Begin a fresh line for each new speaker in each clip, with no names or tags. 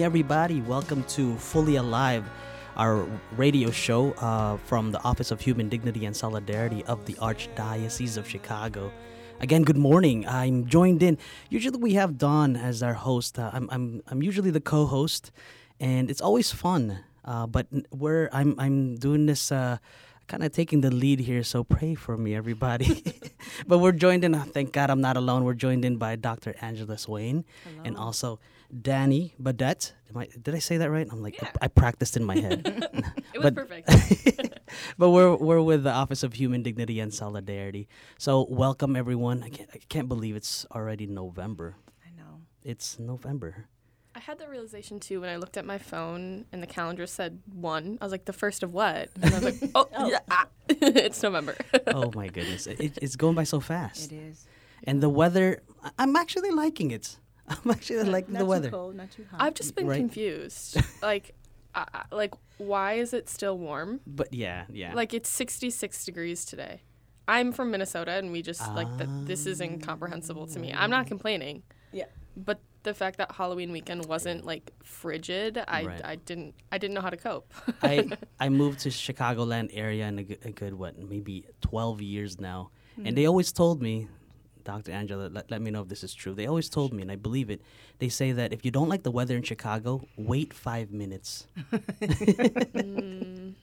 Morning, everybody. Welcome to Fully Alive, our radio show uh, from the Office of Human Dignity and Solidarity of the Archdiocese of Chicago. Again, good morning. I'm joined in. Usually, we have Don as our host. Uh, I'm, I'm, I'm usually the co-host, and it's always fun. Uh, but we're I'm I'm doing this. Uh, Kind of taking the lead here, so pray for me, everybody. but we're joined in. Thank God I'm not alone. We're joined in by Dr. Angela Swain and also Danny Badette. Am I, did I say that right? I'm like, I, I practiced in my head.
It was
But-
perfect.
but we're we're with the Office of Human Dignity and Solidarity. So welcome everyone. I can't I can't believe it's already November.
I know.
It's November.
I had that realization too when I looked at my phone and the calendar said one. I was like, the first of what? And I was like, oh, yeah, ah, it's November.
Oh my goodness, it, it's going by so fast.
It is.
And the weather, I'm actually liking it. I'm actually liking
not
the weather.
Too cold, not too hot.
I've just been
Right.
confused. Like, uh, like why is it still warm?
But yeah, yeah.
Like it's 66 degrees today. I'm from Minnesota, and we just like that. This is incomprehensible to me. I'm not complaining,
yeah.
but the fact that Halloween weekend wasn't like frigid, I,
Right.
I didn't I didn't know how to cope.
I I moved to Chicagoland area in a good, a good what maybe 12 years now, and they always told me, Dr. Angela, let, let me know if this is true. They always told me, and I believe it. They say that if you don't like the weather in Chicago, wait five minutes.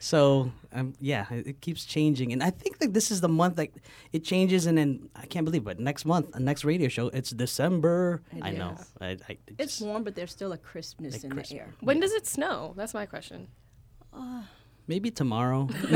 So um, yeah, it, it keeps changing, and I think that this is the month like it changes, and then I can't believe, it, but next month, uh, next radio show, it's December.
It
I know. I, I, it
It's
just-
warm, but there's still a crispness
Like
in
crisp.
the air.
when does it snow? That's my question.
Maybe tomorrow.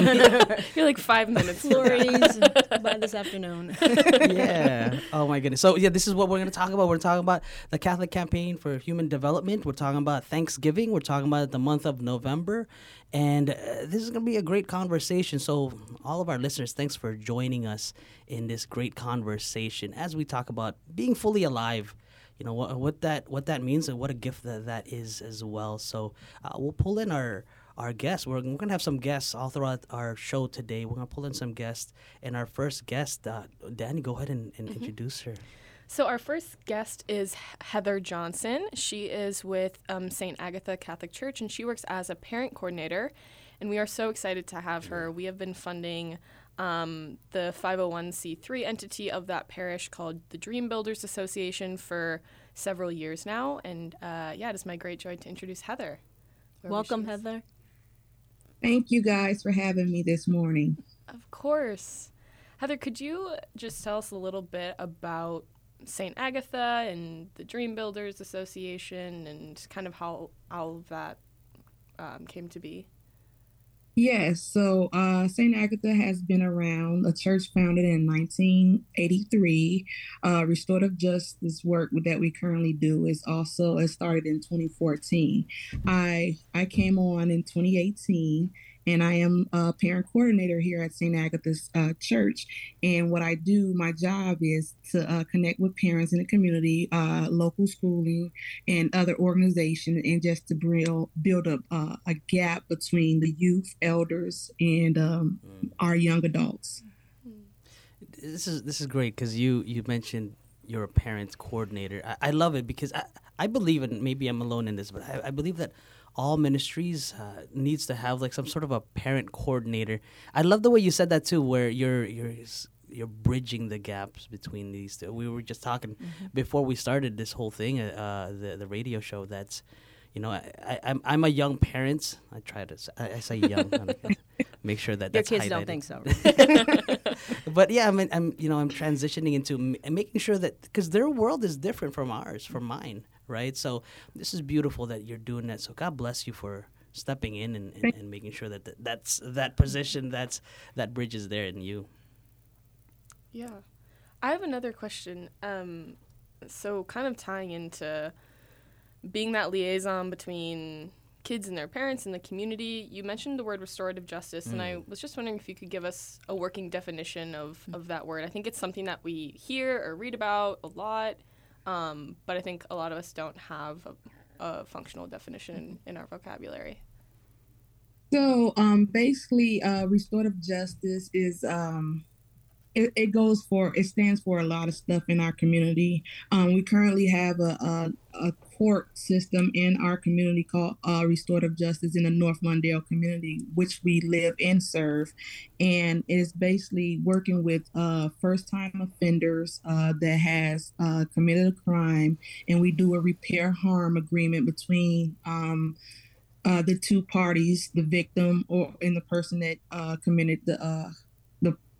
You're like five minutes. from.
Flurries by this afternoon.
yeah. Oh my goodness. So yeah, this is what we're gonna talk about. We're talking about the Catholic Campaign for Human Development. We're talking about Thanksgiving. We're talking about the month of November, and uh, this is gonna be a great conversation. So all of our listeners, thanks for joining us in this great conversation as we talk about being fully alive. You know what, what that what that means and what a gift that that is as well. So uh, we'll pull in our our guests. We're, we're gonna have some guests all throughout our show today. We're gonna pull in some guests, and our first guest, uh, Danny, go ahead and, and introduce her.
So our first guest is Heather Johnson. She is with um, St. Agatha Catholic Church, and she works as a parent coordinator. And we are so excited to have her. We have been funding um, the 501c3 entity of that parish called the Dream Builders Association for several years now. And uh, yeah, it is my great joy to introduce Heather. wherever
Welcome. Heather.
Thank you guys for having me this morning.
Of course. Heather, could you just tell us a little bit about St. Agatha and the Dream Builders Association and kind of how all of that um, came to be?
Yes, so uh, St. Agatha has been around, a church founded in 1983. Uh, restorative justice work that we currently do is also it started in 2014. I I came on in 2018 and I am a parent coordinator here at St. Agatha's uh, Church. And what I do, my job is to uh, connect with parents in the community, uh, local schooling, and other organizations, and just to build build up uh, a gap between the youth, elders, and um, our young adults.
This is this is great because you you mentioned you're a parent coordinator. I, I love it because I, I believe, and maybe I'm alone in this, but I, I believe that all ministries uh, needs to have like some sort of a parent coordinator. I love the way you said that too, where you're you're you're bridging the gaps between these two. We were just talking before we started this whole thing, uh, uh, the the radio show. That's you know, I, I, I'm I'm a young parent. I try to I, I say young. I don't know, make sure that
Your
that's
kids don't think so.
but yeah, I mean, I'm you know I'm transitioning into m- making sure that because their world is different from ours, from mine, right? So this is beautiful that you're doing that. So God bless you for stepping in and, and, and making sure that th- that's that position that's that bridge is there in you.
Yeah. I have another question. Um, so, kind of tying into being that liaison between kids and their parents and the community, you mentioned the word restorative justice, and I was just wondering if you could give us a working definition of, of that word. I think it's something that we hear or read about a lot, um, but I think a lot of us don't have a, a functional definition in our vocabulary.
So um, basically, uh, restorative justice is um, it, it goes for it stands for a lot of stuff in our community. Um, we currently have a, a, a court system in our community called uh, restorative justice in the North Lawndale community, which we live and serve, and it is basically working with uh, first time offenders uh, that has uh, committed a crime, and we do a repair harm agreement between. Um, uh, the two parties, the victim or and the person that uh, committed the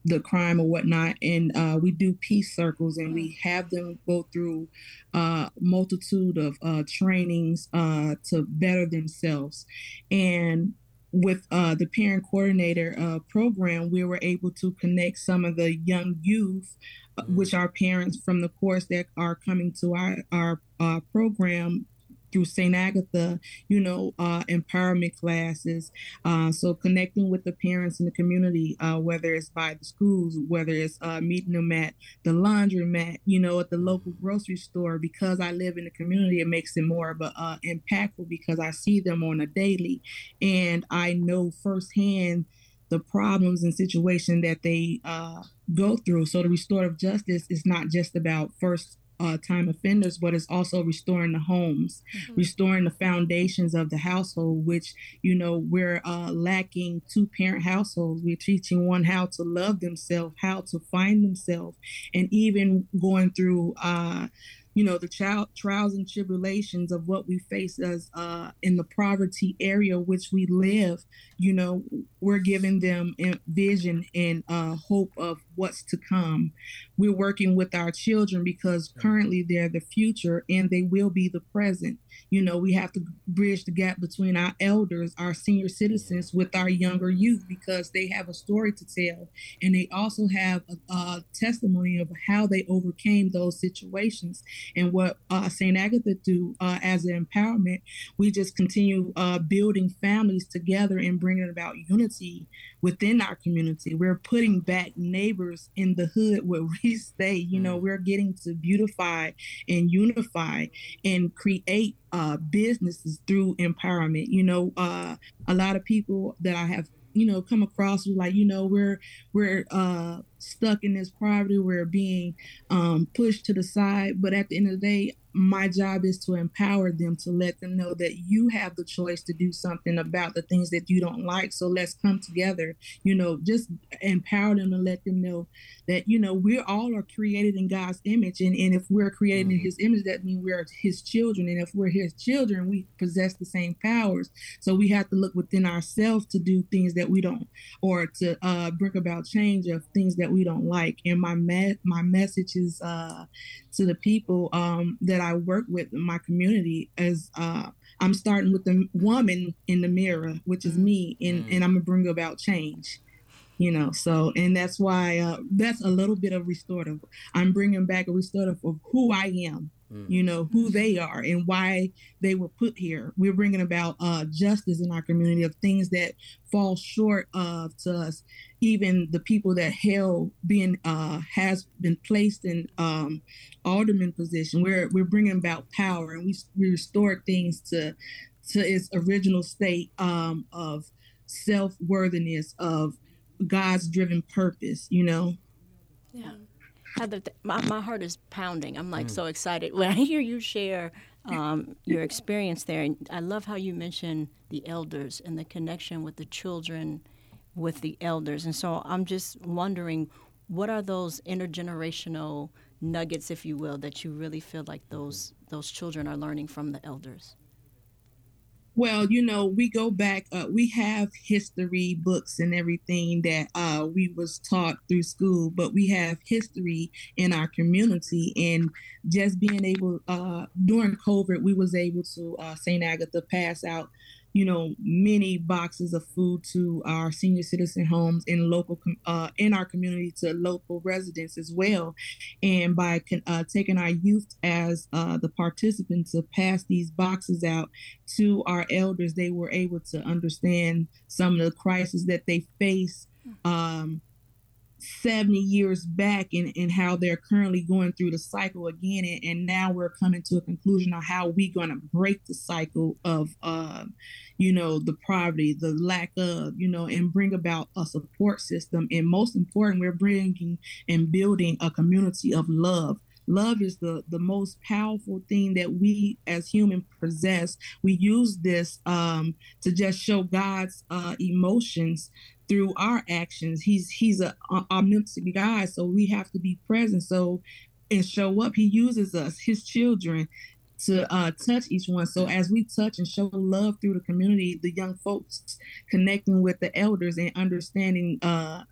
the crime or whatnot, and uh, we do peace circles, and we have them go through uh, multitude of uh, trainings uh, to better themselves, and with uh, the parent coordinator uh, program, we were able to connect some of the young youth, uh, which are parents from the course that are coming to our our uh, program through St. Agatha, you know, uh, empowerment classes. Uh, so connecting with the parents in the community, uh, whether it's by the schools, whether it's uh, meeting them at the laundromat, you know, at the local grocery store. Because I live in the community, it makes it more of a uh, impactful because I see them on a daily, and I know firsthand the problems and situation that they uh, go through. So the restorative justice is not just about first uh, time offenders, but it's also restoring the homes, restoring the foundations of the household, which, you know, we're uh, lacking two parent households. We're teaching one how to love themselves, how to find themselves, and even going through, uh, you know, the child trials and tribulations of what we face as uh, in the poverty area which we live. You know, we're giving them vision and uh, hope of what's to come. We're working with our children because currently they're the future and they will be the present. You know, we have to bridge the gap between our elders, our senior citizens, with our younger youth because they have a story to tell and they also have a, a testimony of how they overcame those situations and what uh, St. Agatha do uh, as an empowerment. We just continue uh, building families together and bringing about unity within our community. We're putting back neighbors in the hood where we stay. You know, we're getting to beautify and unify and create uh, businesses through empowerment. You know, uh, a lot of people that I have you know come across who like you know we're we're uh stuck in this poverty we're being um pushed to the side but at the end of the day my job is to empower them to let them know that you have the choice to do something about the things that you don't like so let's come together you know just empower them and let them know that you know we all are created in god's image. And, and if we're created in his image that means we're his children. And if we're his children we possess the same powers. So we have to look within ourselves to do things that we don't or to uh, bring about change of things that we don't like. And my me- my message is uh, to the people um, that I work with in my community as uh, I'm starting with the woman in the mirror, which is me, and, and I'm gonna bring about change. You know, so and that's why uh, that's a little bit of restorative. I'm bringing back a restorative of who I am, you know, who they are and why they were put here. We're bringing about uh, justice in our community of things that fall short of to us. Even the people that held being uh, has been placed in um, alderman position. We're we're bringing about power and we we restore things to to its original state um, of self worthiness of God's driven purpose. You know.
Yeah. Heather, th- my, my heart is pounding. I'm like so excited when I hear you share um, your experience there. And I love how you mention the elders and the connection with the children with the elders. And so I'm just wondering what are those intergenerational nuggets, if you will, that you really feel like those those children are learning from the elders?
Well, you know, we go back. Uh, we have history books and everything that uh, we was taught through school, but we have history in our community, and just being able uh, during COVID, we was able to uh, Saint Agatha pass out you know, many boxes of food to our senior citizen homes in local, uh, in our community to local residents as well. And by uh, taking our youth as uh, the participants to pass these boxes out to our elders, they were able to understand some of the crises that they face. Um, 70 years back and, and how they're currently going through the cycle again and, and now we're coming to a conclusion on how we're going to break the cycle of uh, you know the poverty the lack of you know and bring about a support system and most important we're bringing and building a community of love. Love is the the most powerful thing that we as human possess. We use this um, to just show god's uh, emotions through our actions. He's he's a, a omnipotent God, so we have to be present. So and show up. He uses us, his children, to uh, touch each one. So as we touch and show love through the community, the young folks connecting with the elders and understanding uh,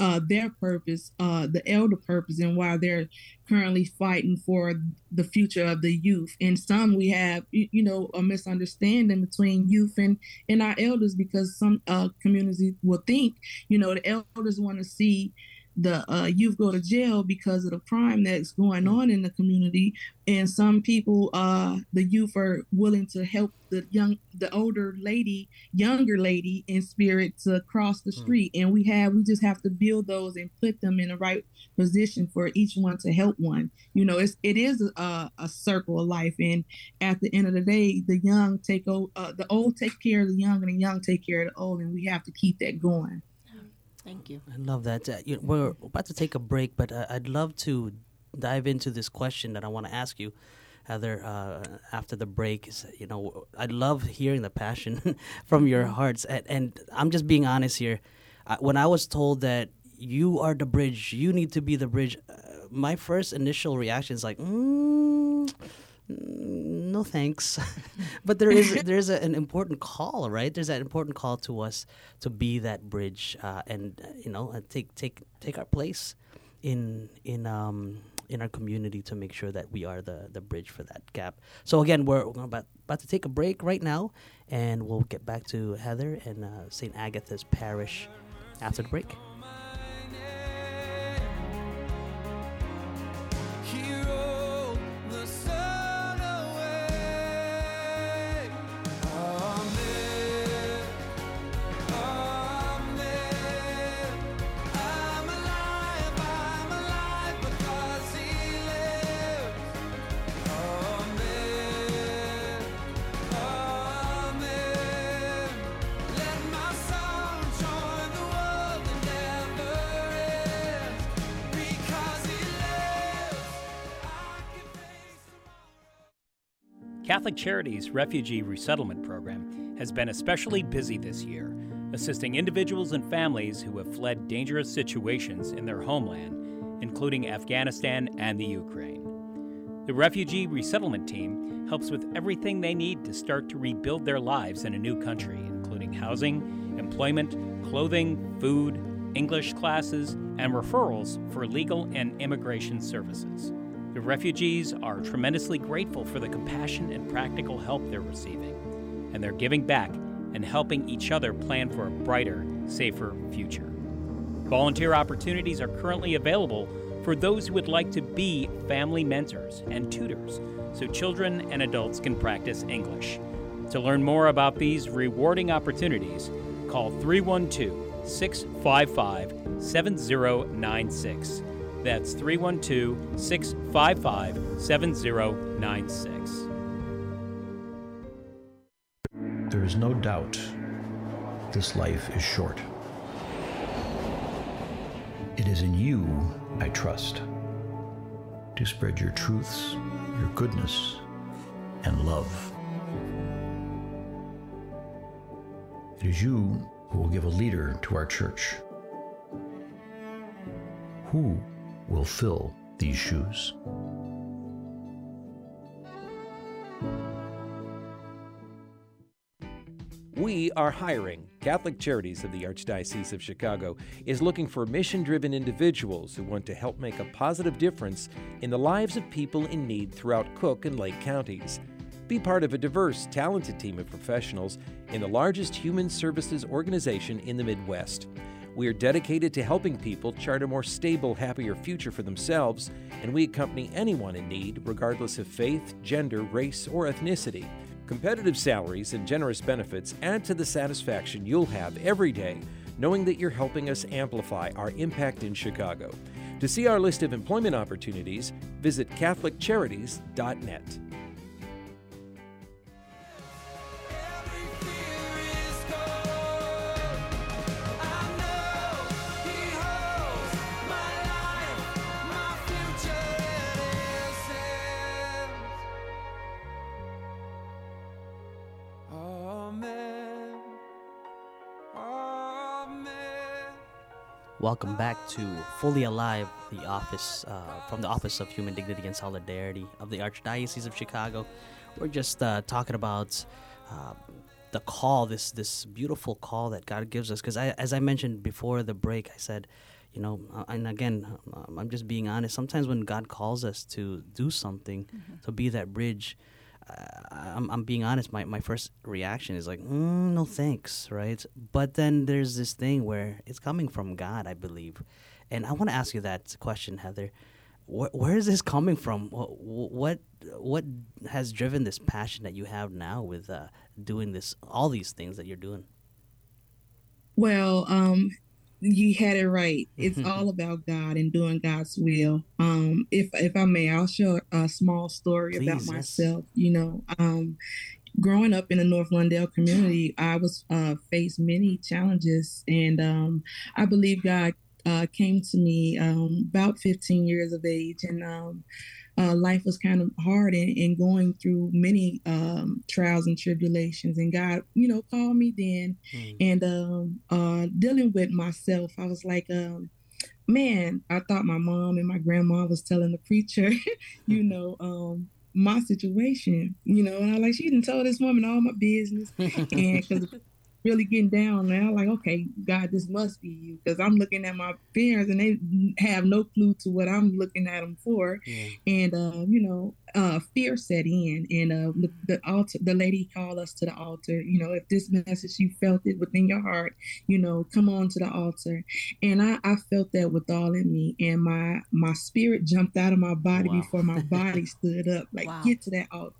uh, their purpose, uh, the elder purpose, and why they're currently fighting for the future of the youth. And some we have, you, know, a misunderstanding between youth and, and our elders because some uh, communities will think, you know, the elders want to see the uh, youth go to jail because of the crime that's going on in the community. And some people uh the youth are willing to help the young the older lady younger lady in spirit to cross the hmm. street. And we have we just have to build those and put them in the right position for each one to help one. You know it's it is a, a circle of life. And at the end of the day the young take uh, the old take care of the young and the young take care of the old. And we have to keep that going
Thank you.
I love that. Uh, you know, we're about to take a break, but uh, I'd love to dive into this question that I want to ask you. Heather, uh, after the break, is, you know, I love hearing the passion from your mm-hmm. hearts, and, and, I'm just being honest here. when I was told that you are the bridge, you need to be the bridge, uh, my first initial reaction is like, mm, no thanks. But there is there's a, an important call right? There's that important call to us to be that bridge uh, and uh, you know take take take our place in in um in our community to make sure that we are the the bridge for that gap. So again we're, we're about about to take a break right now and we'll get back to heather and uh, st agatha's parish after the break
Catholic Charities Refugee Resettlement Program has been especially busy this year, assisting individuals and families who have fled dangerous situations in their homeland, including Afghanistan and the Ukraine. The Refugee Resettlement Team helps with everything they need to start to rebuild their lives in a new country, including housing, employment, clothing, food, English classes, and referrals for legal and immigration services. The refugees are tremendously grateful for the compassion and practical help they're receiving, and they're giving back and helping each other plan for a brighter, safer future. Volunteer opportunities are currently available for those who would like to be family mentors and tutors so children and adults can practice English. To learn more about these rewarding opportunities, call 312 655 7096 that's 312 655 7096.
There is no doubt this life is short. It is in you I trust to spread your truths, your goodness, and love. It is you who will give a leader to our church. Who will fill these shoes.
We are hiring. Catholic Charities of the Archdiocese of Chicago is looking for mission driven individuals who want to help make a positive difference in the lives of people in need throughout Cook and Lake counties. Be part of a diverse, talented team of professionals in the largest human services organization in the Midwest. We are dedicated to helping people chart a more stable, happier future for themselves, and we accompany anyone in need, regardless of faith, gender, race, or ethnicity. Competitive salaries and generous benefits add to the satisfaction you'll have every day knowing that you're helping us amplify our impact in Chicago. To see our list of employment opportunities, visit CatholicCharities.net.
Welcome back to Fully Alive, the office uh, from the Office of Human Dignity and Solidarity of the Archdiocese of Chicago. We're just uh, talking about uh, the call, this this beautiful call that God gives us. Because as I mentioned before the break, I said, you know, uh, and again, um, I'm just being honest. Sometimes when God calls us to do something, mm-hmm. to be that bridge I'm, I'm being honest. My, my first reaction is like, mm, no thanks, right? But then there's this thing where it's coming from God, I believe. And I want to ask you that question, Heather. Where, where is this coming from? What, what what has driven this passion that you have now with uh, doing this, all these things that you're doing?
Well, um, you had it right. It's all about God and doing God's will. Um, if if I may, I'll share a small story Please, about myself. Yes. You know, um, growing up in the North Lawndale community, I was uh, faced many challenges, and um, I believe God uh, came to me um, about 15 years of age, and um, uh, life was kind of hard and, and going through many um, trials and tribulations. And God, you know, called me then. Mm. And um, uh, dealing with myself, I was like, um, man, I thought my mom and my grandma was telling the preacher, you know, um, my situation, you know, and I like, she didn't tell this woman all my business. and because really getting down now. Like, okay, God, this must be you because I'm looking at my parents and they have no clue to what I'm looking at them for, yeah. and uh, you know, uh, fear set in, and uh, the, the altar, the lady called us to the altar. You know, if this message you felt it within your heart, you know, come on to the altar, and I, I felt that with all in me, and my my spirit jumped out of my body wow. before my body stood up. Like, wow. get to that altar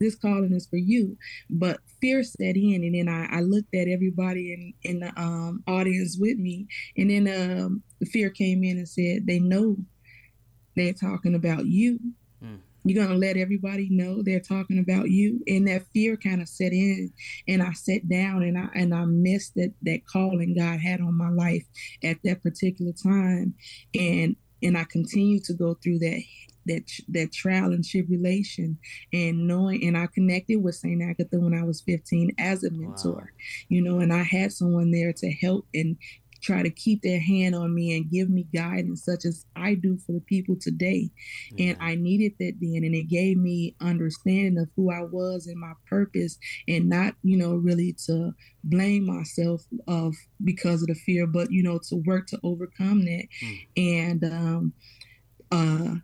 this calling is for you. But fear set in, and then I, I looked at everybody in in the um, audience with me, and then um, the fear came in and said, "They know they're talking about you. Mm. You're gonna let everybody know they're talking about you." And that fear kind of set in, and I sat down and I and I missed that that calling God had on my life at that particular time, and and I continued to go through that that that trial and tribulation and knowing and I connected with Saint Agatha when I was 15 as a mentor wow. you know and I had someone there to help and try to keep their hand on me and give me guidance such as I do for the people today. And I needed that then and it gave me understanding of who I was and my purpose and not, you know, really to blame myself of because of the fear, but you know, to work to overcome that. Mm. And um uh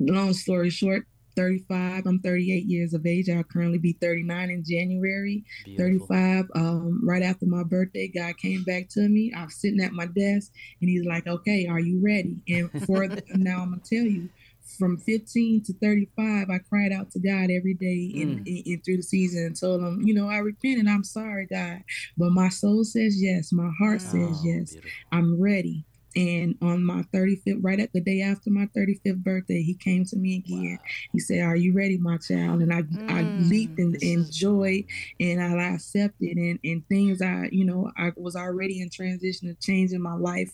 long story short, 35. I'm 38 years of age. I'll currently be 39 in January. Beautiful. 35. Um, right after my birthday, God came back to me. I was sitting at my desk and he's like, okay, are you ready? And for now, I'm going to tell you, from 15 to 35, I cried out to God every day and, mm. through the season and told him, you know, I repent and I'm sorry, God. But my soul says yes. My heart oh, says yes. Beautiful. I'm ready. And on my 35th, right at the day after my 35th birthday, he came to me again. Wow. He said, Are you ready, my child? And I, mm, I leaped in, in joy and I accepted and, and things I, you know, I was already in transition of changing my life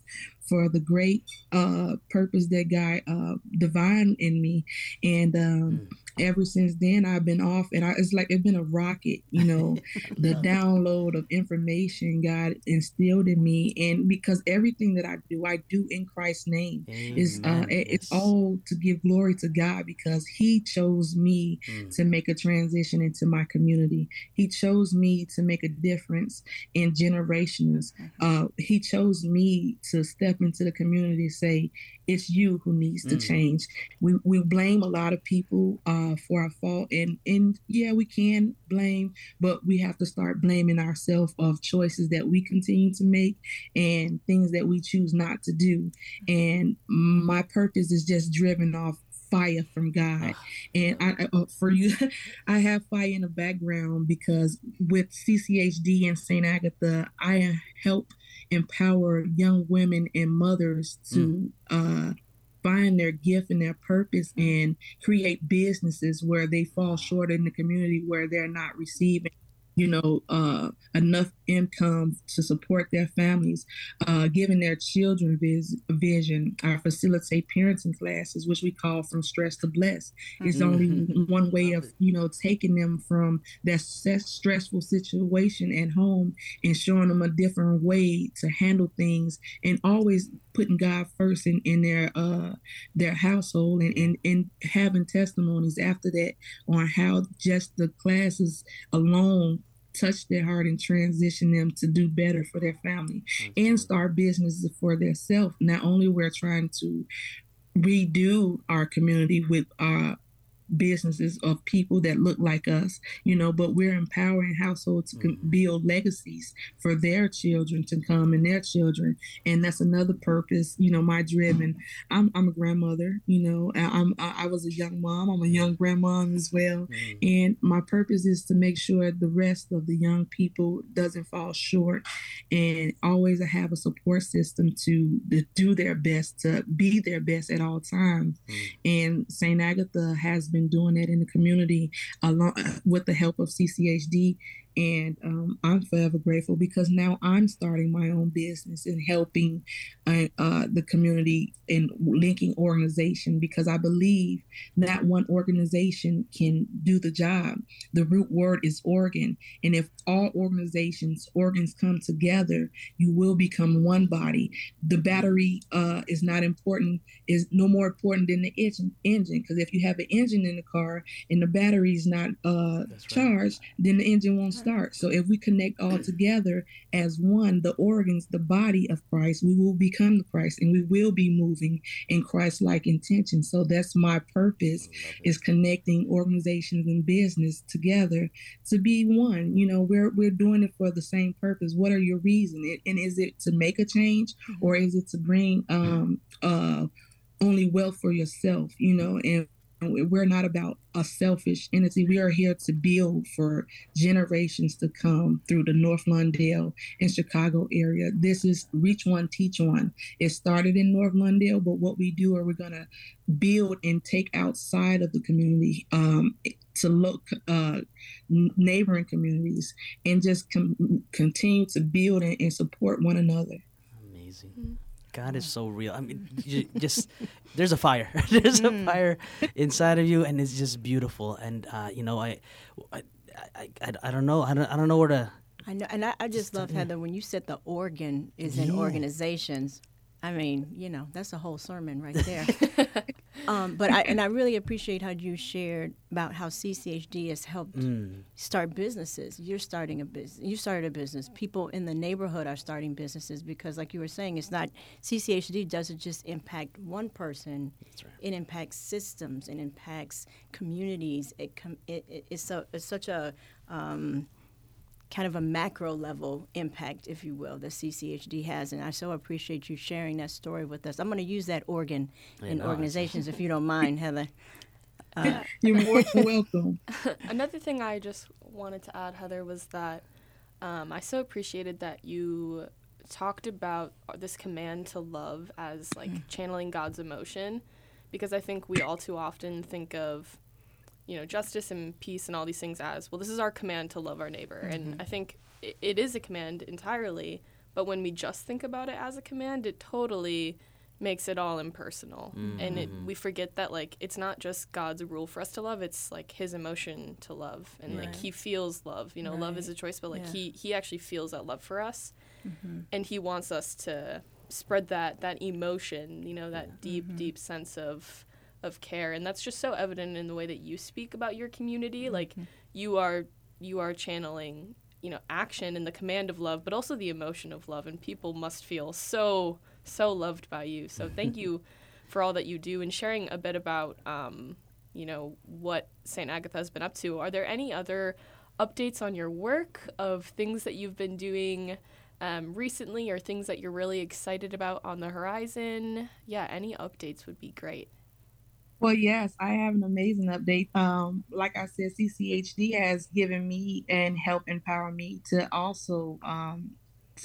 for the great uh, purpose that God uh, divine in me. And um, mm. Ever since then, I've been off, and I, it's like it's been a rocket. You know, the download of information God instilled in me, and because everything that I do, I do in Christ's name. Is uh, it's all to give glory to God because He chose me mm. to make a transition into my community. He chose me to make a difference in generations. Uh, he chose me to step into the community, say, it's you who needs to mm. change. We we blame a lot of people uh, for our fault, and and yeah, we can blame, but we have to start blaming ourselves of choices that we continue to make and things that we choose not to do. And my purpose is just driven off fire from God. And I, uh, for you, I have fire in the background because with CCHD and St. Agatha, I help empower young women and mothers to mm. uh, find their gift and their purpose and create businesses where they fall short in the community where they're not receiving you know, uh, enough income to support their families, uh, giving their children vis- vision. I facilitate parenting classes, which we call from stress to bless. It's mm-hmm. only one way of, you know, taking them from that stressful situation at home and showing them a different way to handle things and always putting God first in, in their uh their household and, and, and having testimonies after that on how just the classes alone touch their heart and transition them to do better for their family and start businesses for themselves. Not only we're trying to redo our community with our uh, businesses of people that look like us, you know, but we're empowering households to mm-hmm. build legacies for their children to come and their children. And that's another purpose, you know, my driven. I'm, I'm a grandmother, you know, I'm, I was a young mom, I'm a young grandmom as well. Mm-hmm. And my purpose is to make sure the rest of the young people doesn't fall short and always have a support system to, to do their best, to be their best at all times. Mm-hmm. And St. Agatha has been doing that in the community along with the help of CCHD and um, I'm forever grateful because now I'm starting my own business and helping uh, uh, the community and linking organization because I believe not one organization can do the job. The root word is organ. And if all organizations, organs come together, you will become one body. The battery uh, is not important, is no more important than the engine because if you have an engine in the car and the battery is not uh, right. charged, then the engine won't start. So if we connect all together as one, the organs, the body of Christ, we will become the Christ and we will be moving in Christ-like intention. So that's my purpose is connecting organizations and business together to be one. You know, we're we're doing it for the same purpose. What are your reasons? And is it to make a change mm-hmm. or is it to bring um uh only wealth for yourself, you know, and we're not about a selfish entity. We are here to build for generations to come through the North Lawndale and Chicago area. This is Reach One, Teach One. It started in North Lawndale, but what we do are we're going to build and take outside of the community um, to look uh, neighboring communities and just com- continue to build and, and support one another.
Amazing. Mm-hmm. God is so real. I mean, just there's a fire. there's a mm. fire inside of you, and it's just beautiful. And uh, you know, I, I, I, I, don't know. I don't, I don't know where to.
I know, and I, I just, just love Heather when you said the organ is yeah. in organizations. I mean, you know, that's a whole sermon right there. um, but I and I really appreciate how you shared about how CCHD has helped mm. start businesses. You're starting a business. You started a business. People in the neighborhood are starting businesses because, like you were saying, it's not CCHD doesn't just impact one person. Right. It impacts systems. It impacts communities. It, com- it, it it's, so, it's such a um, kind of a macro level impact, if you will, that CCHD has. And I so appreciate you sharing that story with us. I'm going to use that organ in organizations, if you don't mind, Heather.
Uh, You're more than welcome.
Another thing I just wanted to add, Heather, was that um, I so appreciated that you talked about this command to love as like mm. channeling God's emotion, because I think we all too often think of you know, justice and peace and all these things as well. This is our command to love our neighbor, mm-hmm. and I think it, it is a command entirely. But when we just think about it as a command, it totally makes it all impersonal and it, mm-hmm. we forget that like it's not just god's rule for us to love it's like his emotion to love and like he feels love you know love is a choice but like
Yeah.
he he actually feels that love for us mm-hmm. and he wants us to spread that that emotion you know that deep mm-hmm. deep sense of of care and that's just so evident in the way that you speak about your community like you are you are channeling you know action and the command of love but also the emotion of love and people must feel so so loved by you. So thank you for all that you do and sharing a bit about um, you know what st agatha has been up to. Are there any other updates on your work of things that you've been doing um, recently or things that you're really excited about on the horizon? Yeah any updates would be great
Well, yes, I have an amazing update. Um, like I said, CCHD has given me and helped empower me to also um,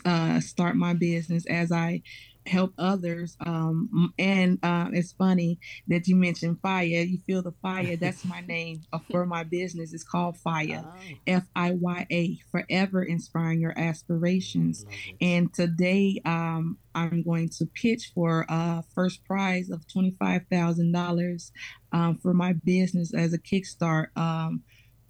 uh, start my business as I help others. Um, and uh, it's funny that you mentioned fire. You feel the fire. That's my name uh, for my business. It's called Fire. F I Y A. Forever inspiring your aspirations. And today, um, I'm going to pitch for a first prize of twenty-five thousand dollars um, for my business as a kickstart um,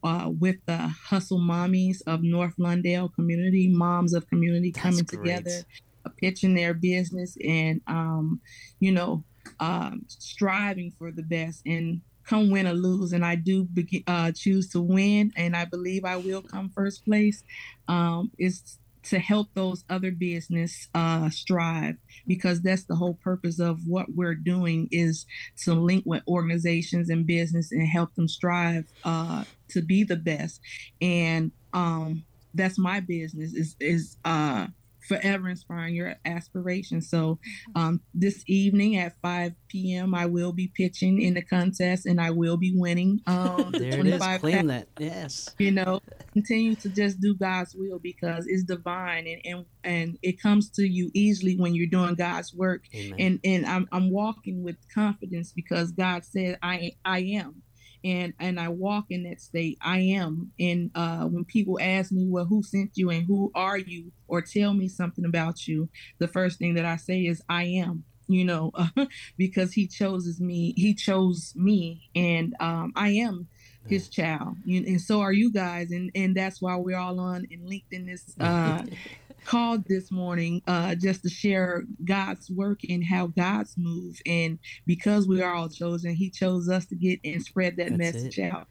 uh, with the Hustle Mommies of North Lawndale community, moms of community
That's
coming
great.
together, uh, pitching their business, and um, you know, um, striving for the best and. Come win or lose, and I do begin, uh, choose to win, and I believe I will come first place. Um, is to help those other business uh, strive because that's the whole purpose of what we're doing is to link with organizations and business and help them strive uh, to be the best and um, that's my business is is uh, forever inspiring your aspirations so um, this evening at 5 p.m i will be pitching in the contest and i will be winning um,
There it is.
25,000
Claim that. Yes.
you know continue to just do god's will because it's divine and and, and it comes to you easily when you're doing god's work
Amen.
and and I'm, I'm walking with confidence because god said i i am and and i walk in that state i am. And uh when people ask me well who sent you and who are you? or tell me something about you the first thing that i say is i am you know because he chooses me he chose me and um i am his child. And so are you guys. And and that's why we're all on and linked in this uh called this morning uh just to share god's work and how god's move and because we are all chosen he chose us to get and spread that
That's
message
it.
out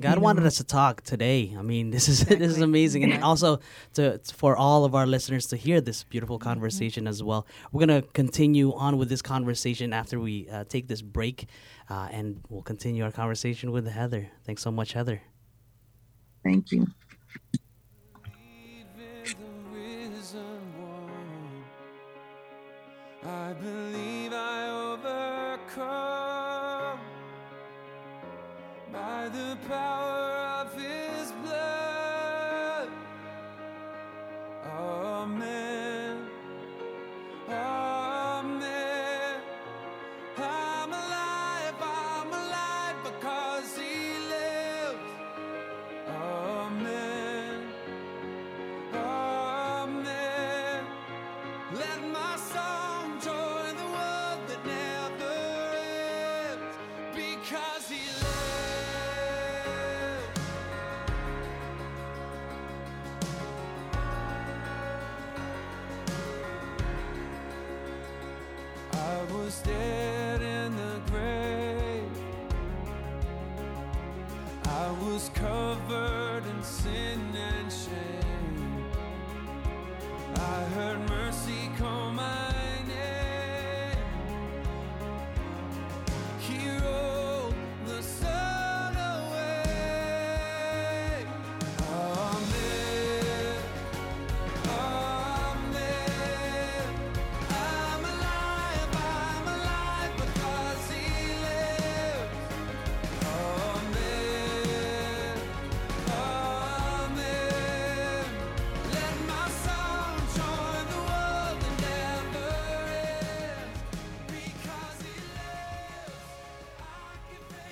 God
you
wanted
know?
us to talk today. I mean, this is this is amazing, and also to for all of our listeners to hear this beautiful conversation as well. We're gonna continue on with this conversation after we uh, take this break, uh, and we'll continue our conversation with Heather. Thanks so much, Heather.
thank you
I believe I overcome by the power of his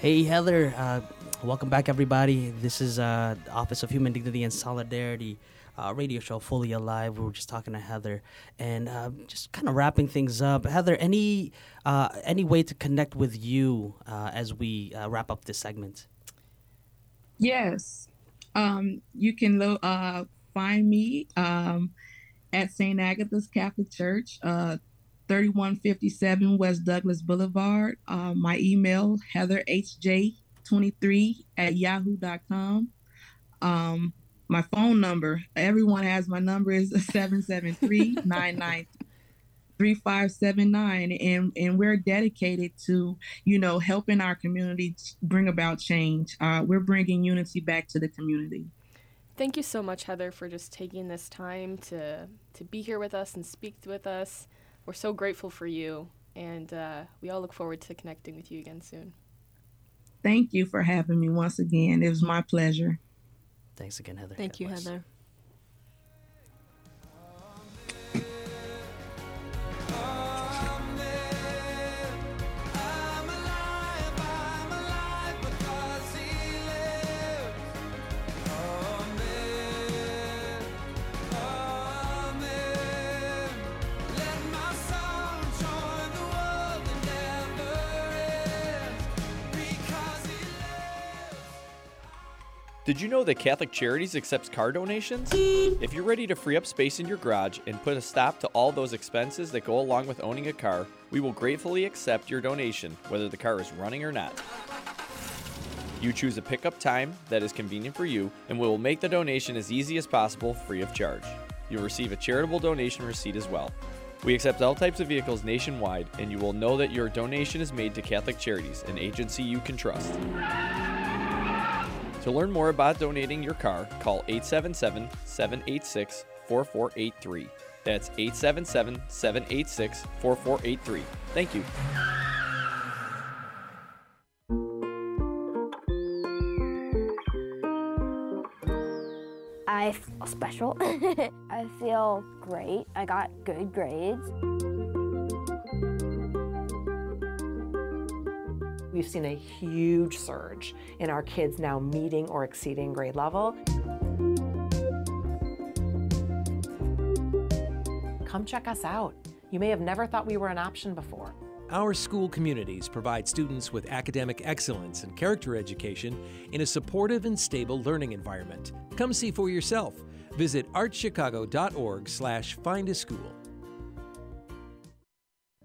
Hey, Heather. Uh, welcome back, everybody. This is uh, Office of Human Dignity and Solidarity uh, radio show, Fully Alive. We were just talking to Heather and uh, just kind of wrapping things up. Heather, any uh, any way to connect with you uh, as we uh, wrap up this segment?
Yes. Um, you can lo- uh, find me um, at St. Agatha's Catholic Church, 3157 West Douglas Boulevard. Uh, my email, heatherhj23 at yahoo.com. Um, my phone number, everyone has my number, is 773 3579 and and we're dedicated to you know helping our community bring about change uh, we're bringing unity back to the community
Thank you so much, Heather, for just taking this time to to be here with us and speak with us. We're so grateful for you, and uh, we all look forward to connecting with you again soon.
thank you for having me once again it was my pleasure
Thanks again, Heather.
Thank
God
you,
bless.
Heather.
Did you know that Catholic Charities accepts car donations? If you're ready to free up space in your garage and put a stop to all those expenses that go along with owning a car, we will gratefully accept your donation, whether the car is running or not. You choose a pickup time that is convenient for you, and we will make the donation as easy as possible free of charge. You'll receive a charitable donation receipt as well. We accept all types of vehicles nationwide, and you will know that your donation is made to Catholic Charities, an agency you can trust. To learn more about donating your car, call 877 786 4483. That's 877 786 4483. Thank you.
I feel special. I feel great. I got good grades.
We've seen a huge surge in our kids now meeting or exceeding grade level. Come check us out. You may have never thought we were an option before.
Our school communities provide students with academic excellence and character education in a supportive and stable learning environment. Come see for yourself. Visit archchicago.org slash find a school.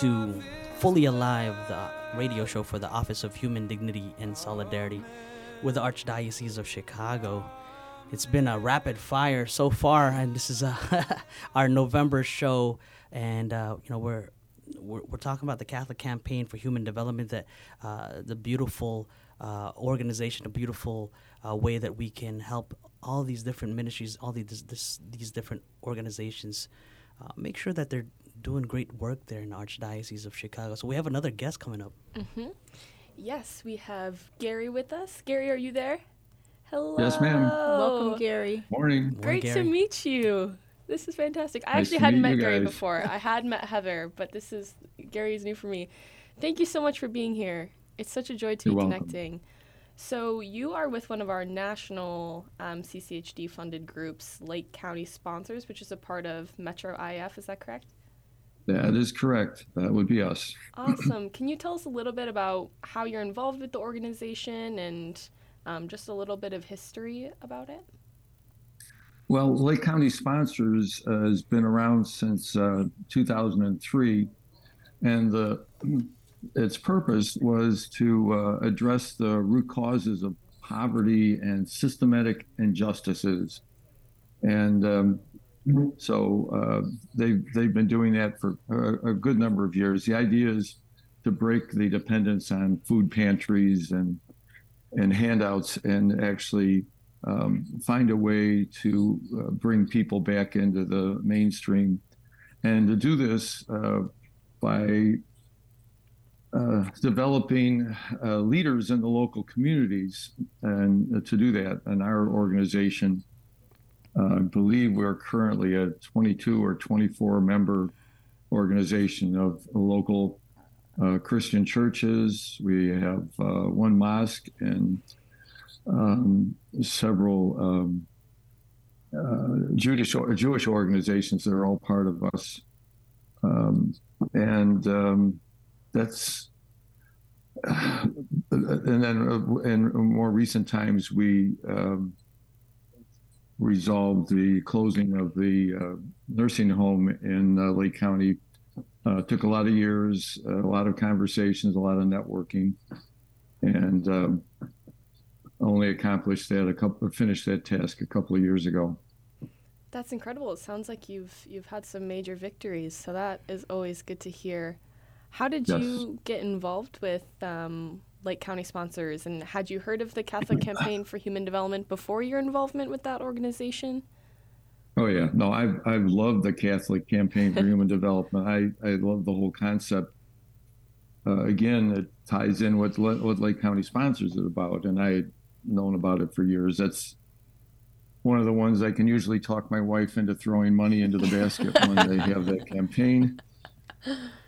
To Fully Alive, the radio show for the Office of Human Dignity and Solidarity with the Archdiocese of Chicago. It's been a rapid fire so far, and this is uh, our November show. And uh, you know we're, we're we're talking about the Catholic Campaign for Human Development, that uh, the beautiful uh, organization, a beautiful uh, way that we can help all these different ministries, all these this, these different organizations, uh, make sure that they're doing great work there in the Archdiocese of Chicago. So we have another guest coming up.
hmm Yes, we have Gary with us. Gary, are you there? Hello.
Yes, ma'am. Welcome, Gary.
Morning.
Great to meet you. This is fantastic. I
Nice
actually hadn't met Gary before. I had met Heather, but this is Gary is new for me. Thank you so much for being here. It's such a joy to
You're
be
welcome.
connecting. So you are with one of our national um, CCHD funded groups, Lake County Sponsors, which is a part of Metro IAF. Is that correct?
That is correct. That would be us.
Awesome. Can you tell us a little bit about how you're involved with the organization and um, just a little bit of history about it?
Well, Lake County Sponsors uh, has been around since uh, 2003, and the its purpose was to uh, address the root causes of poverty and systematic injustices. And um, so uh, they've, they've been doing that for a, a, good number of years. The idea is to break the dependence on food pantries and, and handouts and actually um, find a way to uh, bring people back into the mainstream. And to do this uh, by uh, developing uh, leaders in the local communities and to do that. And our organization, uh, I believe we're currently a 22 or 24 member organization of local uh, Christian churches. We have one mosque and um, several um, Jewish Jewish organizations that are all part of us. Um, and um, that's and then uh, in more recent times we um, resolved the closing of the uh, nursing home in uh, Lake County. Uh, took a lot of years, a lot of conversations, a lot of networking, and um, only accomplished that a couple, finished that task a couple of years ago.
That's incredible. It sounds like you've you've had some major victories, so that is always good to hear. How did yes. you get involved with um, Lake County sponsors? And had you heard of the Catholic Campaign for Human Development before your involvement with that organization?
Oh yeah, no, I've I've loved the Catholic Campaign for Human Development. I I love the whole concept. Uh, again, it ties in with what Lake County sponsors is about, and I had known about it for years. That's one of the ones I can usually talk my wife into throwing money into the basket when they have that campaign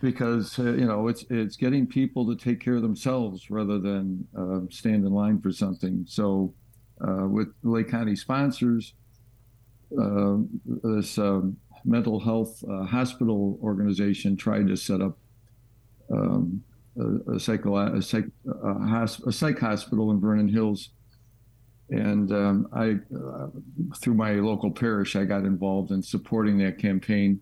because uh, you know it's it's getting people to take care of themselves rather than uh, stand in line for something. So uh, with Lake County sponsors, uh, this um, mental health uh, hospital organization tried to set up um, a, a, psycho, a, psych, a, a psych hospital in Vernon Hills. And um, I, uh, through my local parish, I got involved in supporting that campaign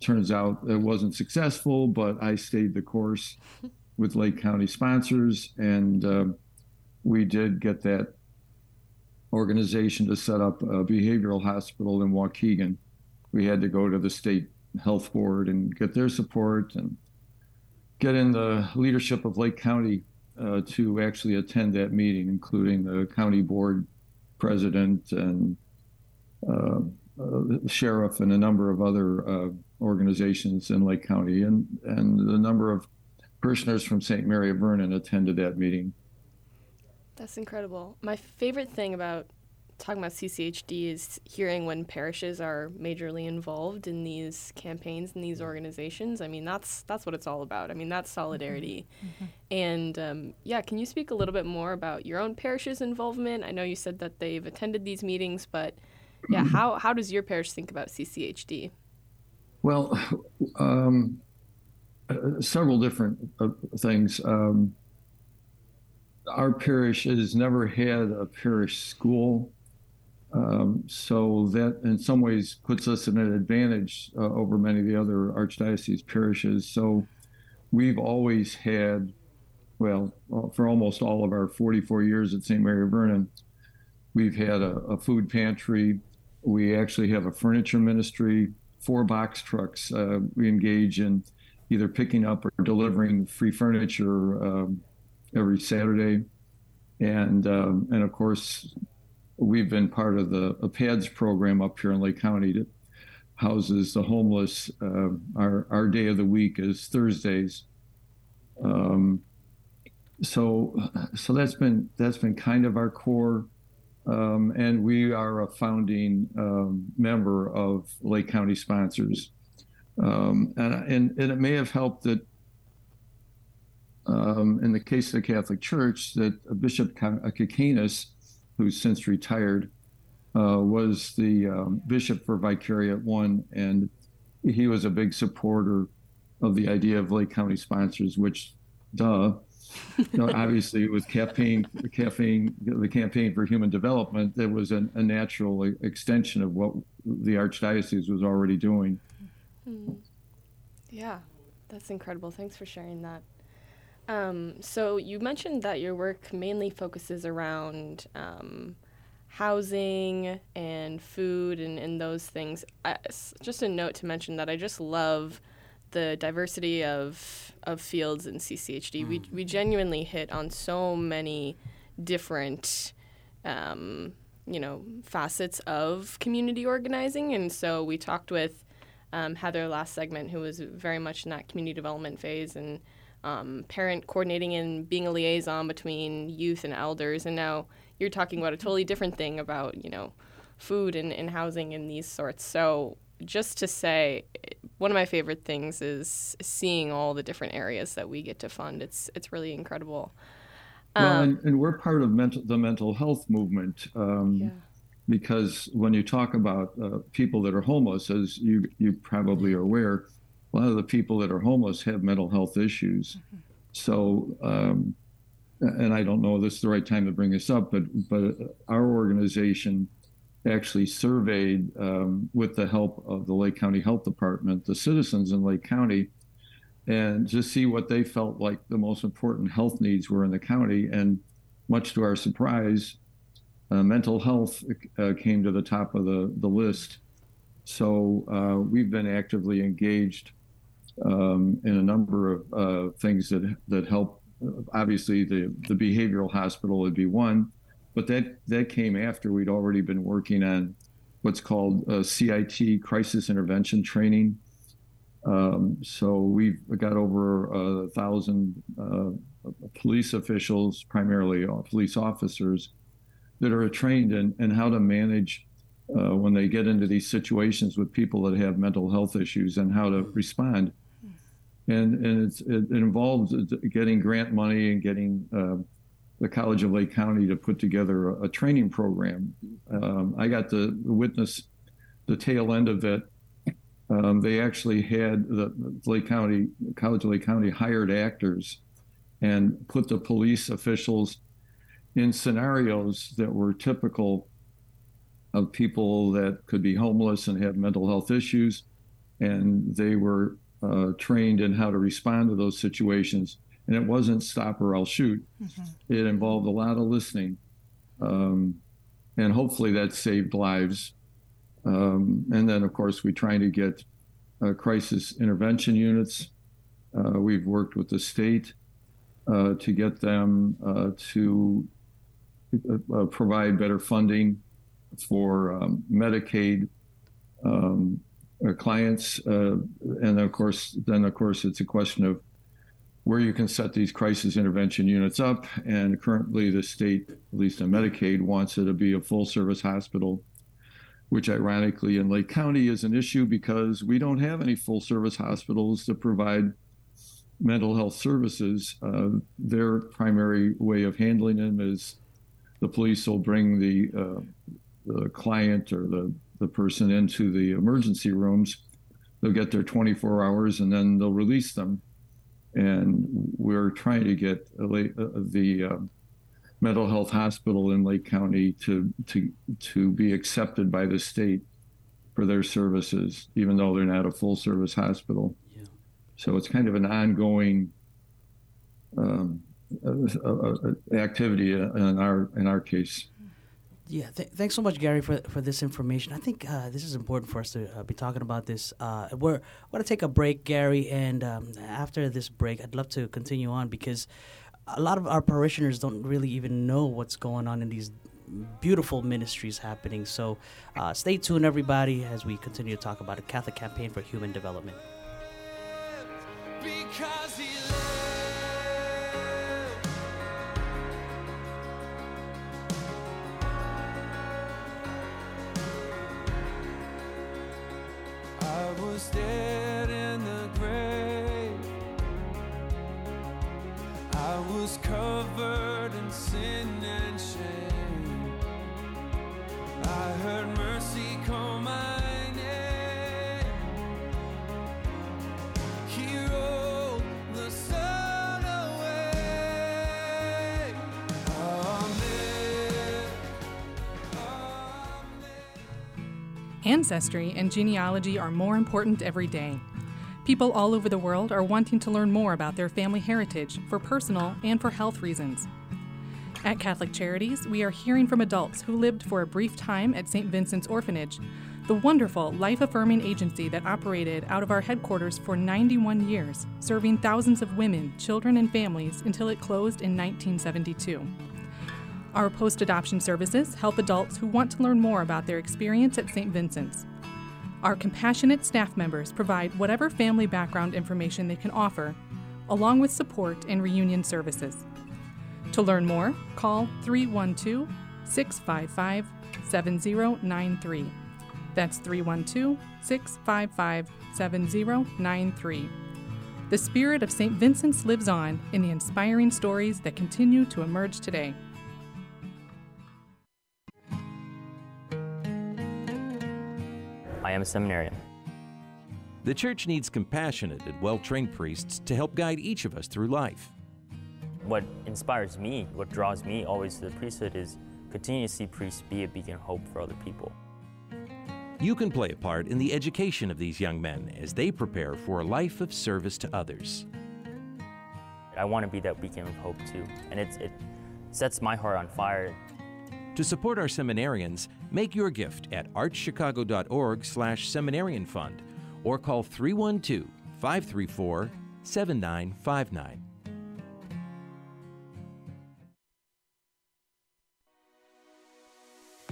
turns out it wasn't successful, but I stayed the course with Lake County sponsors, and uh, we did get that organization to set up a behavioral hospital in Waukegan. We had to go to the state health board and get their support and get in the leadership of Lake County uh, to actually attend that meeting, including the county board president and uh, uh, sheriff and a number of other uh, organizations in Lake County, and and the number of parishioners from St. Mary of Vernon attended that meeting.
That's incredible. My favorite thing about talking about CCHD is hearing when parishes are majorly involved in these campaigns and these organizations. I mean, that's that's what it's all about. I mean, that's solidarity. Mm-hmm. And um, yeah, can you speak a little bit more about your own parish's involvement? I know you said that they've attended these meetings, but yeah, how how does your parish think about CCHD?
Well, um, uh, several different uh, things. Um, our parish has never had a parish school, um, so that in some ways puts us in an advantage uh, over many of the other archdiocese parishes. So we've always had, well, uh, for almost all of our 44 years at St. Mary Vernon, we've had a, a food pantry. We actually have a furniture ministry four box trucks. Uh, we engage in either picking up or delivering free furniture um, every Saturday, and um, and of course, we've been part of the PADS program up here in Lake County that houses the homeless. Uh, our our day of the week is Thursdays. Um, so so that's been that's been kind of our core um, and we are a founding um, member of Lake County sponsors. Um, and, and, and, it may have helped that um, in the case of the Catholic Church, that Bishop Kicanas, who's since retired, uh, was the um, bishop for Vicariate One, and he was a big supporter of the idea of Lake County sponsors, which, duh, know, obviously with campaign, campaign, the campaign for human development, that was an, a natural extension of what the archdiocese was already doing.
Mm. Yeah, that's incredible. Thanks for sharing that. Um, so you mentioned that your work mainly focuses around um, housing and food and, and those things. I, just a note to mention that I just love the diversity of of fields in CCHD. Mm. We we genuinely hit on so many different. Um, you know facets of community organizing and so we talked with um, heather last segment who was very much in that community development phase and um, parent coordinating and being a liaison between youth and elders. And now you're talking about a totally different thing about, you know, food and, and housing and these sorts. So just to say, one of my favorite things is seeing all the different areas that we get to fund. It's it's really incredible.
well, um, and, and, we're part of mental, the mental health movement. Um, yeah. Because when you talk about uh, people that are homeless, as you you probably are aware, a lot of the people that are homeless have mental health issues. Mm-hmm. So, um, and I don't know if this is the right time to bring this up, but but our organization actually surveyed um, with the help of the Lake County Health Department the citizens in Lake County and to see what they felt like the most important health needs were in the county. And much to our surprise, uh, mental health uh, came to the top of the, the list. So uh, we've been actively engaged um, in a number of uh, things that that help. Obviously, the the behavioral hospital would be one, but that that came after we'd already been working on what's called uh, CIT crisis intervention training. Um, so we've got over a thousand uh, police officials, primarily police officers, that are trained in, in how to manage uh, when they get into these situations with people that have mental health issues and how to respond and and it, it involves getting grant money and getting uh, the College of Lake County to put together a, a training program. Um, I got to witness the tail end of it. Um, they actually had the Lake County College of Lake County hired actors and put the police officials in scenarios that were typical of people that could be homeless and have mental health issues, and they were uh, trained in how to respond to those situations. And it wasn't stop or I'll shoot. Mm-hmm. It involved a lot of listening. Um, and hopefully that saved lives. Um, and then, of course, we're trying to get uh, crisis intervention units. Uh, we've worked with the state uh, to get them uh, to uh, provide better funding for um, Medicaid um, uh, clients. Uh, and of course, then of course, it's a question of where you can set these crisis intervention units up. And currently, the state, at least in Medicaid, wants it to be a full service hospital, which ironically in Lake County is an issue because we don't have any full service hospitals to provide mental health services. Uh, their primary way of handling them is the police will bring the, uh, the client or the the person into the emergency rooms. They'll get their 24 hours and then they'll release them. And we're trying to get the uh, mental health hospital in Lake County to to to be accepted by the state for their services, even though they're not a full service hospital. Yeah. So it's kind of an ongoing um, uh, uh, activity in our in our case.
Yeah, th- thanks so much, Gary, for, for this information. I think uh, this is important for us to uh, be talking about this. Uh, we're going to take a break, Gary, and um, after this break, I'd love to continue on because a lot of our parishioners don't really even know what's going on in these beautiful ministries happening. So uh, stay tuned, everybody, as we continue to talk about a Catholic campaign for human development.
Dead in the grave. I was covered in sin and shame. I heard mercy call my
Ancestry and genealogy are more important every day. People all over the world are wanting to learn more about their family heritage for personal and for health reasons. At Catholic Charities, we are hearing from adults who lived for a brief time at St. Vincent's Orphanage, the wonderful life affirming agency that operated out of our headquarters for 91 years, serving thousands of women, children, and families until it closed in 1972. Our post adoption services help adults who want to learn more about their experience at St. Vincent's. Our compassionate staff members provide whatever family background information they can offer, along with support and reunion services. To learn more, call 312 655 7093. That's 312 655 7093. The spirit of St. Vincent's lives on in the inspiring stories that continue to emerge today.
I am a seminarian.
The church needs compassionate and well trained priests to help guide each of us through life.
What inspires me, what draws me always to the priesthood is continue to see priests be a beacon of hope for other people.
You can play a part in the education of these young men as they prepare for a life of service to others.
I want to be that beacon of hope too, and it sets my heart on fire.
To support our seminarians, make your gift at archchicago.org/seminarian fund or call 312-534-7959.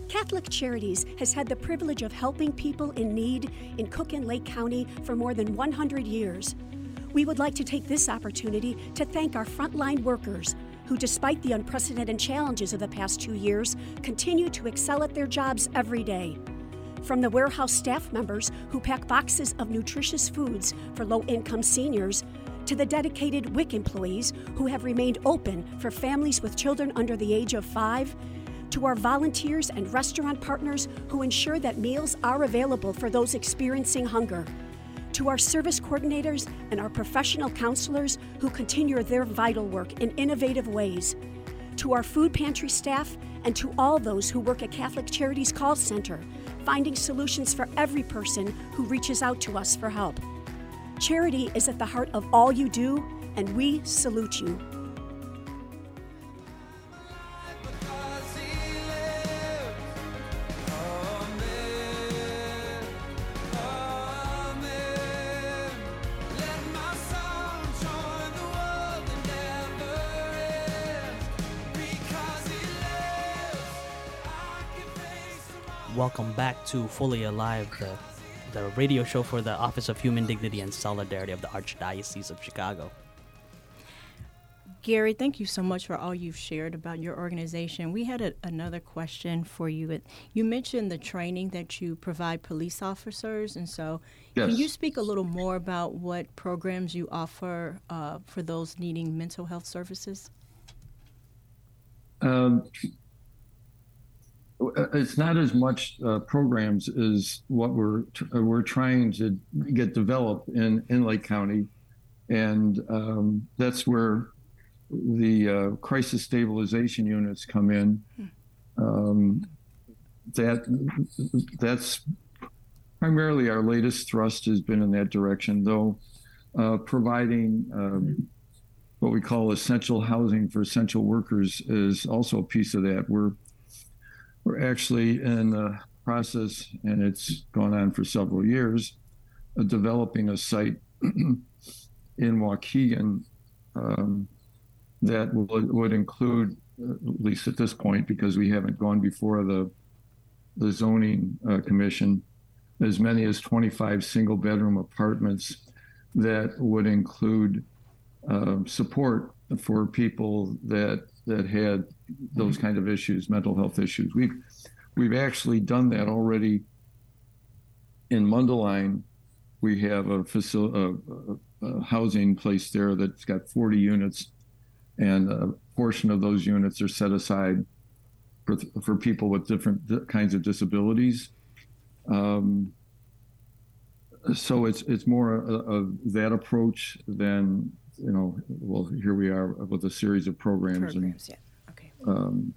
Catholic Charities has had the privilege of helping people in need in Cook and Lake County for more than 100 years. We would like to take this opportunity to thank our frontline workers who, despite the unprecedented challenges of the past two years, continue to excel at their jobs every day. From the warehouse staff members who pack boxes of nutritious foods for low income seniors, to the dedicated WIC employees who have remained open for families with children under the age of five, to our volunteers and restaurant partners who ensure that meals are available for those experiencing hunger, to our service coordinators and our professional counselors who continue their vital work in innovative ways, to our food pantry staff, and to all those who work at Catholic Charities Call Center, finding solutions for every person who reaches out to us for help. Charity is at the heart of all you do, and we salute you.
Welcome back to Fully Alive, the, the radio show for the Office of Human Dignity and Solidarity of the Archdiocese of Chicago.
Gary, thank you so much for all you've shared about your organization. We had a, another question for you. You mentioned the training that you provide police officers, and so
Yes.
can you speak a little more about what programs you offer uh, for those needing mental health services?
Um, it's not as much uh, programs as what we're tr- we're trying to get developed in in Lake County, and um, that's where the uh, crisis stabilization units come in. Um, that that's primarily our latest thrust has been in that direction, though uh, providing um, what we call essential housing for essential workers is also a piece of that. We're we're actually in the process, and it's gone on for several years, of developing a site in Waukegan um, that would, would include, at least at this point, because we haven't gone before the the zoning uh, commission, as many as 25 single bedroom apartments that would include uh, support for people that that had those kind of issues, mental health issues. We've we've actually done that already in Mundelein. We have a, facility, a, a, housing place there that's got 40 units and a portion of those units are set aside for, for people with different kinds of disabilities. Um, so it's it's more of, of that approach than you know. Well, here we are with a series of programs,
Programs,
and
yeah. Okay.
um,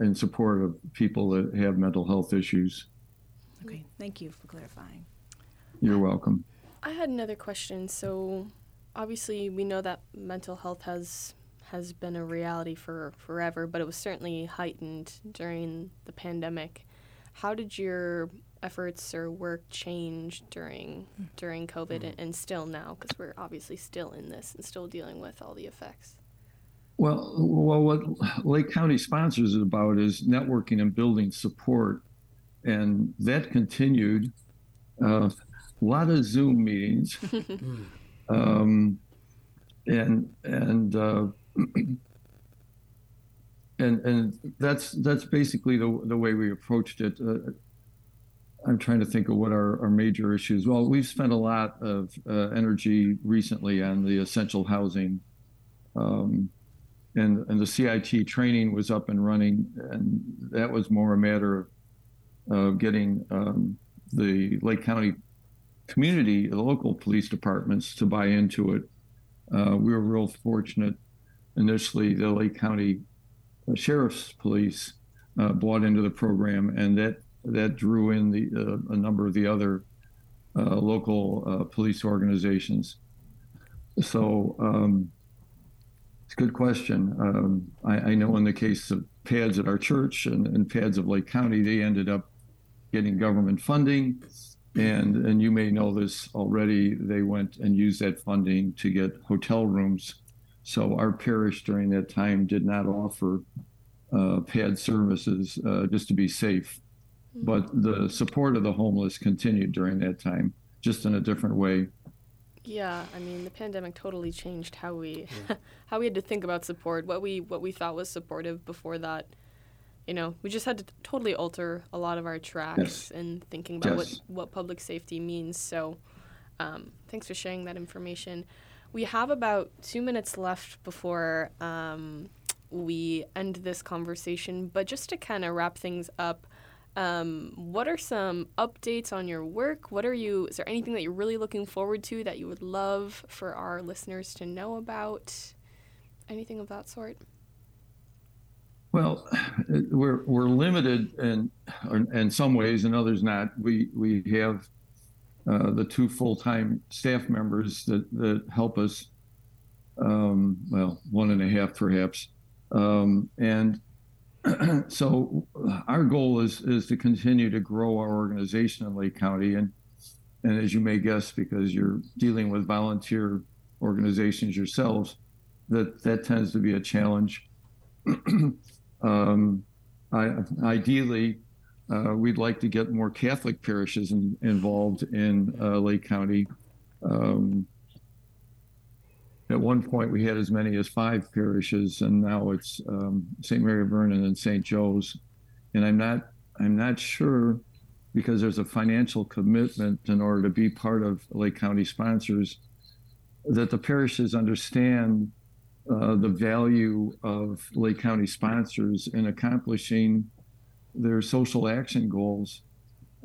in support of people that have mental health issues.
Okay. Thank you for clarifying.
You're welcome.
I had another question. So, obviously, we know that mental health has has been a reality for forever, but it was certainly heightened during the pandemic. How did your efforts or work change during during COVID and, and still now? Because we're obviously still in this and still dealing with all the effects.
Well, well, what Lake County sponsors is about is networking and building support, and that continued. Uh, a lot of Zoom meetings, um, and and uh, and and that's that's basically the the way we approached it. Uh, I'm trying to think of what our, our major issues. Well, we've spent a lot of uh, energy recently on the essential housing. Um, and and the CIT training was up and running, and that was more a matter of of getting um, the Lake County community, the local police departments, to buy into it. Uh, we were real fortunate. Initially, the Lake County Sheriff's Police uh, bought into the program, and that that drew in the uh, a number of the other uh, local uh, police organizations. So. Um, it's a good question. Um, I, I, know in the case of pads at our church and, and, pads of Lake County, they ended up getting government funding. And, and you may know this already, they went and used that funding to get hotel rooms. So our parish during that time did not offer uh, pad services uh, just to be safe. But the support of the homeless continued during that time, just in a different way.
Yeah, I mean the pandemic totally changed how we yeah. how we had to think about support. What we what we thought was supportive before that, you know, we just had to totally alter a lot of our tracks
yes.
and thinking about
yes.
what what public safety means. So, um, thanks for sharing that information. We have about two minutes left before um, we end this conversation, but just to kind of wrap things up. Um, what are some updates on your work? What are you? Is there anything that you're really looking forward to that you would love for our listeners to know about? Anything of that sort?
Well, we're we're limited in in some ways, and others not. We we have uh, the two full time staff members that that help us. Um, well, one and a half perhaps, um, and so our goal is is to continue to grow our organization in Lake County, and and as you may guess, because you're dealing with volunteer organizations yourselves, that that tends to be a challenge. um, I, ideally, uh, we'd like to get more Catholic parishes in, involved in uh, Lake County. Um, at one point, we had as many as five parishes, and now it's um, St. Mary Vernon and St. Joe's. And I'm not, I'm not sure because there's a financial commitment in order to be part of Lake County sponsors that the parishes understand uh, the value of Lake County sponsors in accomplishing their social action goals.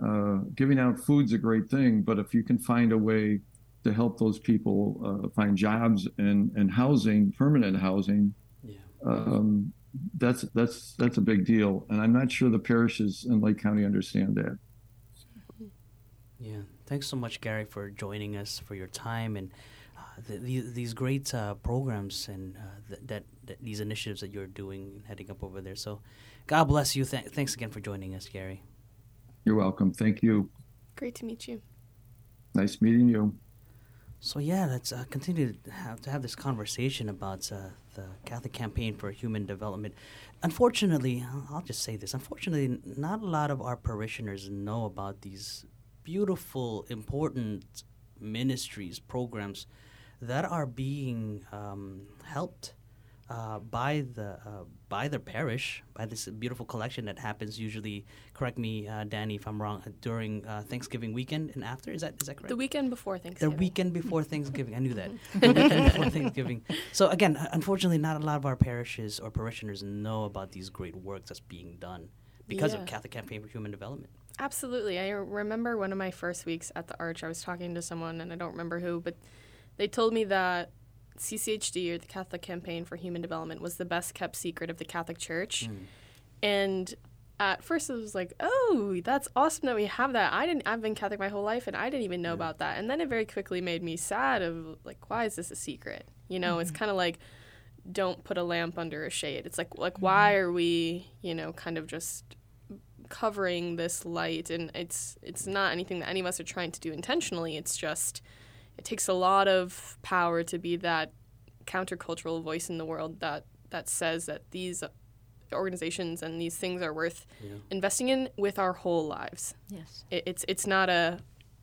Uh, giving out food's a great thing, but if you can find a way to help those people uh, find jobs and, and housing, permanent housing,
yeah.
um, that's that's that's a big deal. And I'm not sure the parishes in Lake County understand that.
Yeah. Thanks so much, Gary, for joining us, for your time, and uh, the, the, these great uh, programs and uh, th- that, that, these initiatives that you're doing, heading up over there. So, God bless you. Th- thanks again for joining us, Gary.
You're welcome. Thank you.
Great to meet you.
Nice meeting you.
So yeah, let's uh, continue to have, to have this conversation about uh, the Catholic Campaign for Human Development. Unfortunately, I'll just say this. Unfortunately, not a lot of our parishioners know about these beautiful, important ministries, programs that are being um, helped uh, by the uh, by their parish, by this beautiful collection that happens usually. Correct me, uh, Danny, if I'm wrong. During uh, Thanksgiving weekend and after, is that is that correct?
The weekend before Thanksgiving.
The weekend before Thanksgiving. I knew that. The weekend before Thanksgiving. So again, unfortunately, not a lot of our parishes or parishioners know about these great works that's being done because
Yeah.
of Catholic Campaign for Human Development.
Absolutely. I remember one of my first weeks at the Arch, I was talking to someone, and I don't remember who, but they told me that CCHD, or the Catholic Campaign for Human Development, was the best kept secret of the Catholic Church. And at first, it was like, oh, that's awesome that we have that. I didn't. I've been Catholic my whole life, and I didn't even know about that. And then it very quickly made me sad. Of like, why is this a secret? You know, it's
Mhm.
kind of like, don't put a lamp under a shade. It's like, like why are we, you know, kind of just covering this light? And it's it's not anything that any of us are trying to do intentionally. It's just, it takes a lot of power to be that countercultural voice in the world that that says that these uh, organizations and these things are worth
Yeah.
investing in with our whole lives.
Yes.
It, it's it's not a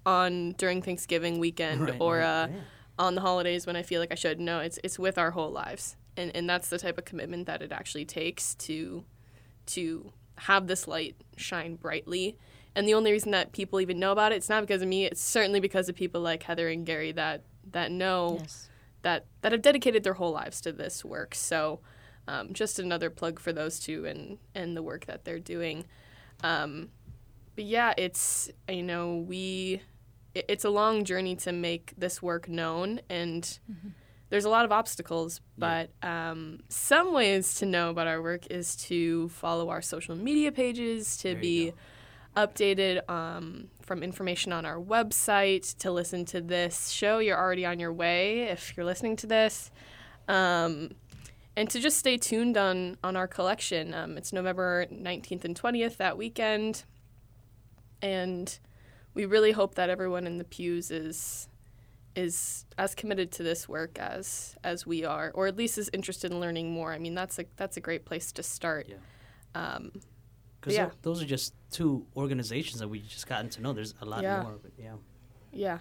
on during Thanksgiving weekend
Right,
or
right,
a
yeah.
on the holidays when I feel like I should. No, it's it's with our whole lives. And and that's the type of commitment that it actually takes to to have this light shine brightly. And the only reason that people even know about it, it's not because of me, it's certainly because of people like Heather and Gary that that know that that have dedicated their whole lives to this work. So um, just another plug for those two and and the work that they're doing. Um, but yeah, it's you know we it, it's a long journey to make this work known and. There's a lot of obstacles, but um, some ways to know about our work is to follow our social media pages, to be updated um, from information on our website, to listen to this show. You're already on your way if you're listening to this. Um, and to just stay tuned on, on our collection. Um, it's November 19th and 20th that weekend. And we really hope that everyone in the pews is is as committed to this work as as we are, or at least is interested in learning more. I mean, that's a that's a great place to start. Um, but
Because
yeah,
those are just two organizations that we've just gotten to know. There's a lot
Yeah.
more, but yeah.
yeah,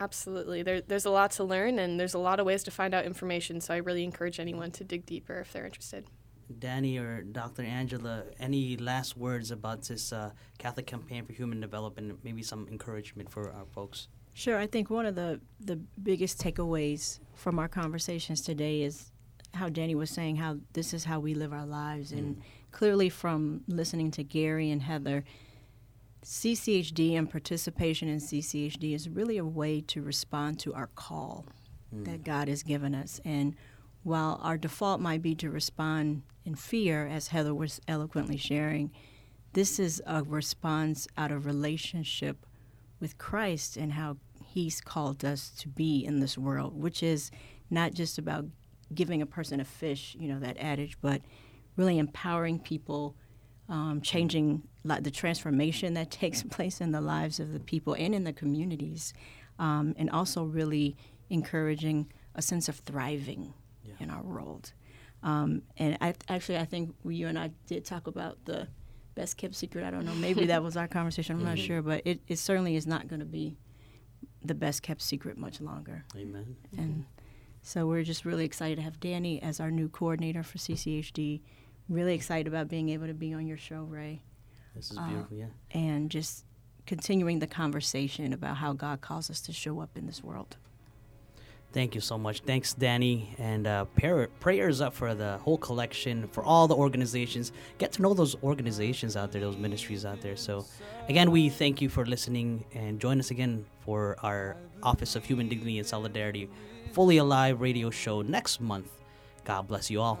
absolutely. There, there's a lot to learn, and there's a lot of ways to find out information. So I really encourage anyone to dig deeper if they're interested.
Danny or Dr. Angela, any last words about this uh, Catholic Campaign for Human Development? Maybe some encouragement for our folks.
Sure. I think one of the, the biggest takeaways from our conversations today is how Danny was saying how this is how we live our lives. And clearly, from listening to Gary and Heather, CCHD and participation in CCHD is really a way to respond to our call that mm. God has given us. And while our default might be to respond in fear, as Heather was eloquently sharing, this is a response out of relationship with Christ and how He's called us to be in this world, which is not just about giving a person a fish, you know, that adage, but really empowering people, um, changing li- the transformation that takes place in the lives of the people and in the communities, um, and also really encouraging a sense of thriving in our world. Um, and I, actually, I think we, you and I did talk about the best kept secret. I don't know. Maybe that was our conversation. I'm not
Mhm.
sure, but it, it certainly is not going to be the best kept secret much longer.
Amen.
And so we're just really excited to have Danny as our new coordinator for CCHD. Really excited about being able to be on your show, Ray.
This is
Uh,
beautiful, yeah.
And just continuing the conversation about how God calls us to show up in this world.
Thank you so much. Thanks, Danny. And uh, prayer, prayers up for the whole collection, for all the organizations. Get to know those organizations out there, those ministries out there. So, again, we thank you for listening and join us again for our Office of Human Dignity and Solidarity Fully Alive radio show next month. God bless you all.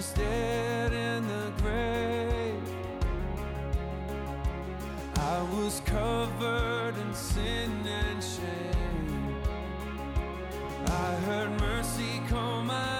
was dead in the grave. I was covered in sin and shame. I heard mercy call my